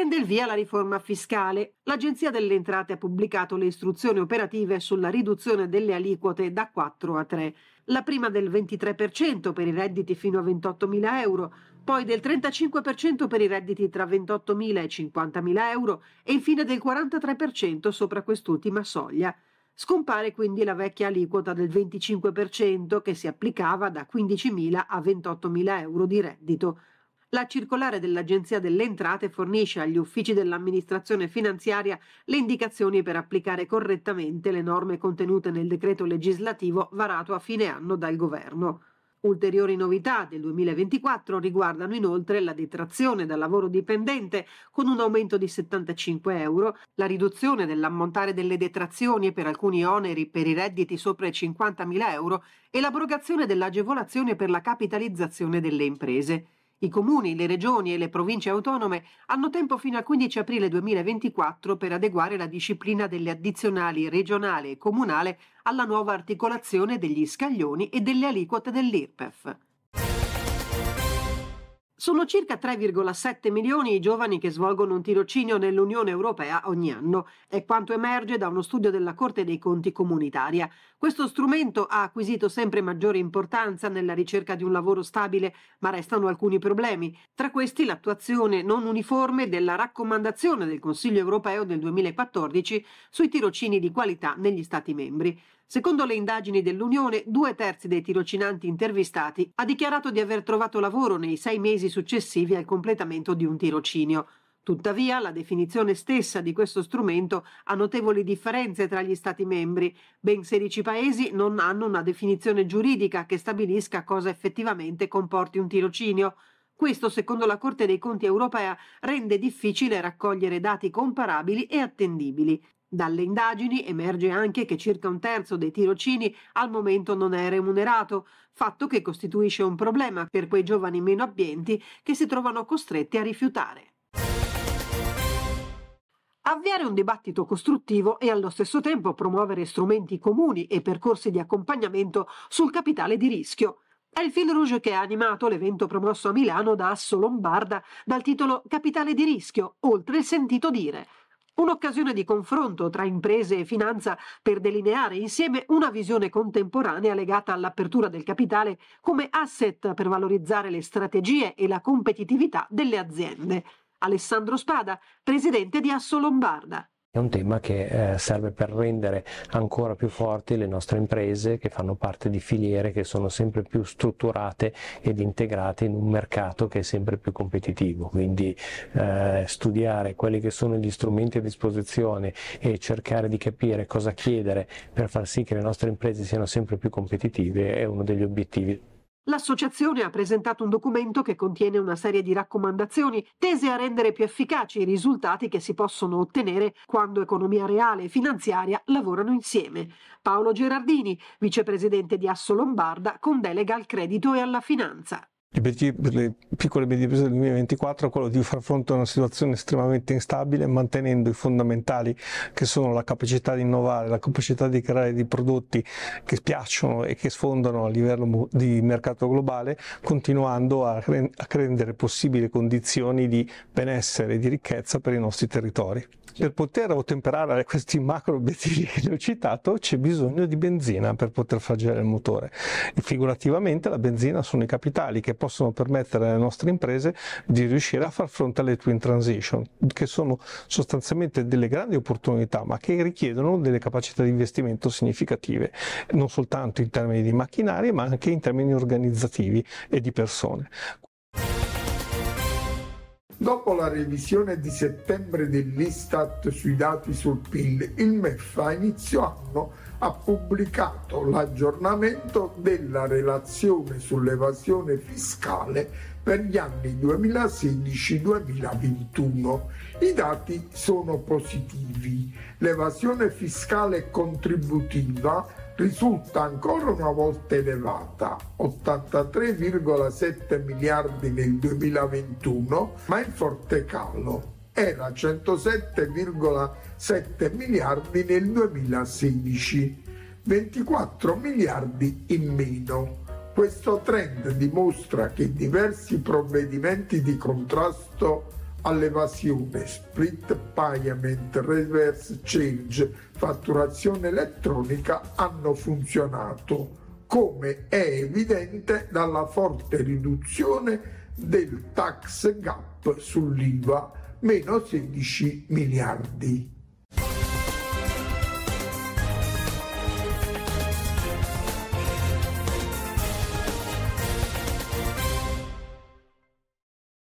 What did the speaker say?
prende il via la riforma fiscale. L'Agenzia delle Entrate ha pubblicato le istruzioni operative sulla riduzione delle aliquote da 4 a 3. La prima del 23% per i redditi fino a 28.000 euro, poi del 35% per i redditi tra 28.000 e 50.000 euro e infine del 43% sopra quest'ultima soglia. Scompare quindi la vecchia aliquota del 25% che si applicava da 15.000 a 28.000 euro di reddito. La circolare dell'Agenzia delle Entrate fornisce agli uffici dell'amministrazione finanziaria le indicazioni per applicare correttamente le norme contenute nel decreto legislativo varato a fine anno dal Governo. Ulteriori novità del 2024 riguardano inoltre la detrazione dal lavoro dipendente con un aumento di 75 euro, la riduzione dell'ammontare delle detrazioni per alcuni oneri per i redditi sopra i 50.000 euro e l'abrogazione dell'agevolazione per la capitalizzazione delle imprese. I comuni, le regioni e le province autonome hanno tempo fino al 15 aprile 2024 per adeguare la disciplina delle addizionali regionale e comunale alla nuova articolazione degli scaglioni e delle aliquote dell'IRPEF. Sono circa 3,7 milioni i giovani che svolgono un tirocinio nell'Unione Europea ogni anno, è quanto emerge da uno studio della Corte dei Conti comunitaria. Questo strumento ha acquisito sempre maggiore importanza nella ricerca di un lavoro stabile, ma restano alcuni problemi. Tra questi l'attuazione non uniforme della raccomandazione del Consiglio europeo del 2014 sui tirocini di qualità negli Stati membri. Secondo le indagini dell'Unione, due terzi dei tirocinanti intervistati ha dichiarato di aver trovato lavoro nei sei mesi successivi al completamento di un tirocinio. Tuttavia, la definizione stessa di questo strumento ha notevoli differenze tra gli Stati membri. Ben 16 paesi non hanno una definizione giuridica che stabilisca cosa effettivamente comporti un tirocinio. Questo, secondo la Corte dei Conti europea, rende difficile raccogliere dati comparabili e attendibili. Dalle indagini emerge anche che circa un terzo dei tirocini al momento non è remunerato, fatto che costituisce un problema per quei giovani meno abbienti che si trovano costretti a rifiutare. Avviare un dibattito costruttivo e allo stesso tempo promuovere strumenti comuni e percorsi di accompagnamento sul capitale di rischio. È il fil rouge che ha animato l'evento promosso a Milano da Asso Lombarda dal titolo Capitale di rischio, oltre il sentito dire Un'occasione di confronto tra imprese e finanza per delineare insieme una visione contemporanea legata all'apertura del capitale come asset per valorizzare le strategie e la competitività delle aziende. Alessandro Spada, presidente di Asso Lombarda. È un tema che eh, serve per rendere ancora più forti le nostre imprese che fanno parte di filiere che sono sempre più strutturate ed integrate in un mercato che è sempre più competitivo. Quindi eh, studiare quelli che sono gli strumenti a disposizione e cercare di capire cosa chiedere per far sì che le nostre imprese siano sempre più competitive è uno degli obiettivi. L'associazione ha presentato un documento che contiene una serie di raccomandazioni tese a rendere più efficaci i risultati che si possono ottenere quando economia reale e finanziaria lavorano insieme. Paolo Gerardini, vicepresidente di Asso Lombarda, con delega al credito e alla finanza. L'obiettivo per le piccole e medie imprese del 2024 è quello di far fronte a una situazione estremamente instabile, mantenendo i fondamentali che sono la capacità di innovare, la capacità di creare dei prodotti che piacciono e che sfondano a livello di mercato globale, continuando a, rendere possibili condizioni di benessere e di ricchezza per i nostri territori. Per poter ottemperare questi macro obiettivi che ho citato c'è bisogno di benzina per poter far girare il motore. E figurativamente la benzina sono i capitali che possono permettere alle nostre imprese di riuscire a far fronte alle twin transition, che sono sostanzialmente delle grandi opportunità, ma che richiedono delle capacità di investimento significative, non soltanto in termini di macchinari, ma anche in termini organizzativi e di persone. Dopo la revisione di settembre dell'Istat sui dati sul PIL, il MEF a inizio anno ha pubblicato l'aggiornamento della relazione sull'evasione fiscale per gli anni 2016-2021. I dati sono positivi. L'evasione fiscale contributiva risulta ancora una volta elevata, 83,7 miliardi nel 2021, ma in forte calo. Era 107,7 miliardi nel 2016, 24 miliardi in meno. Questo trend dimostra che diversi provvedimenti di contrasto all'evasione, split payment, reverse change, fatturazione elettronica hanno funzionato, come è evidente dalla forte riduzione del tax gap sull'IVA, meno 16 miliardi.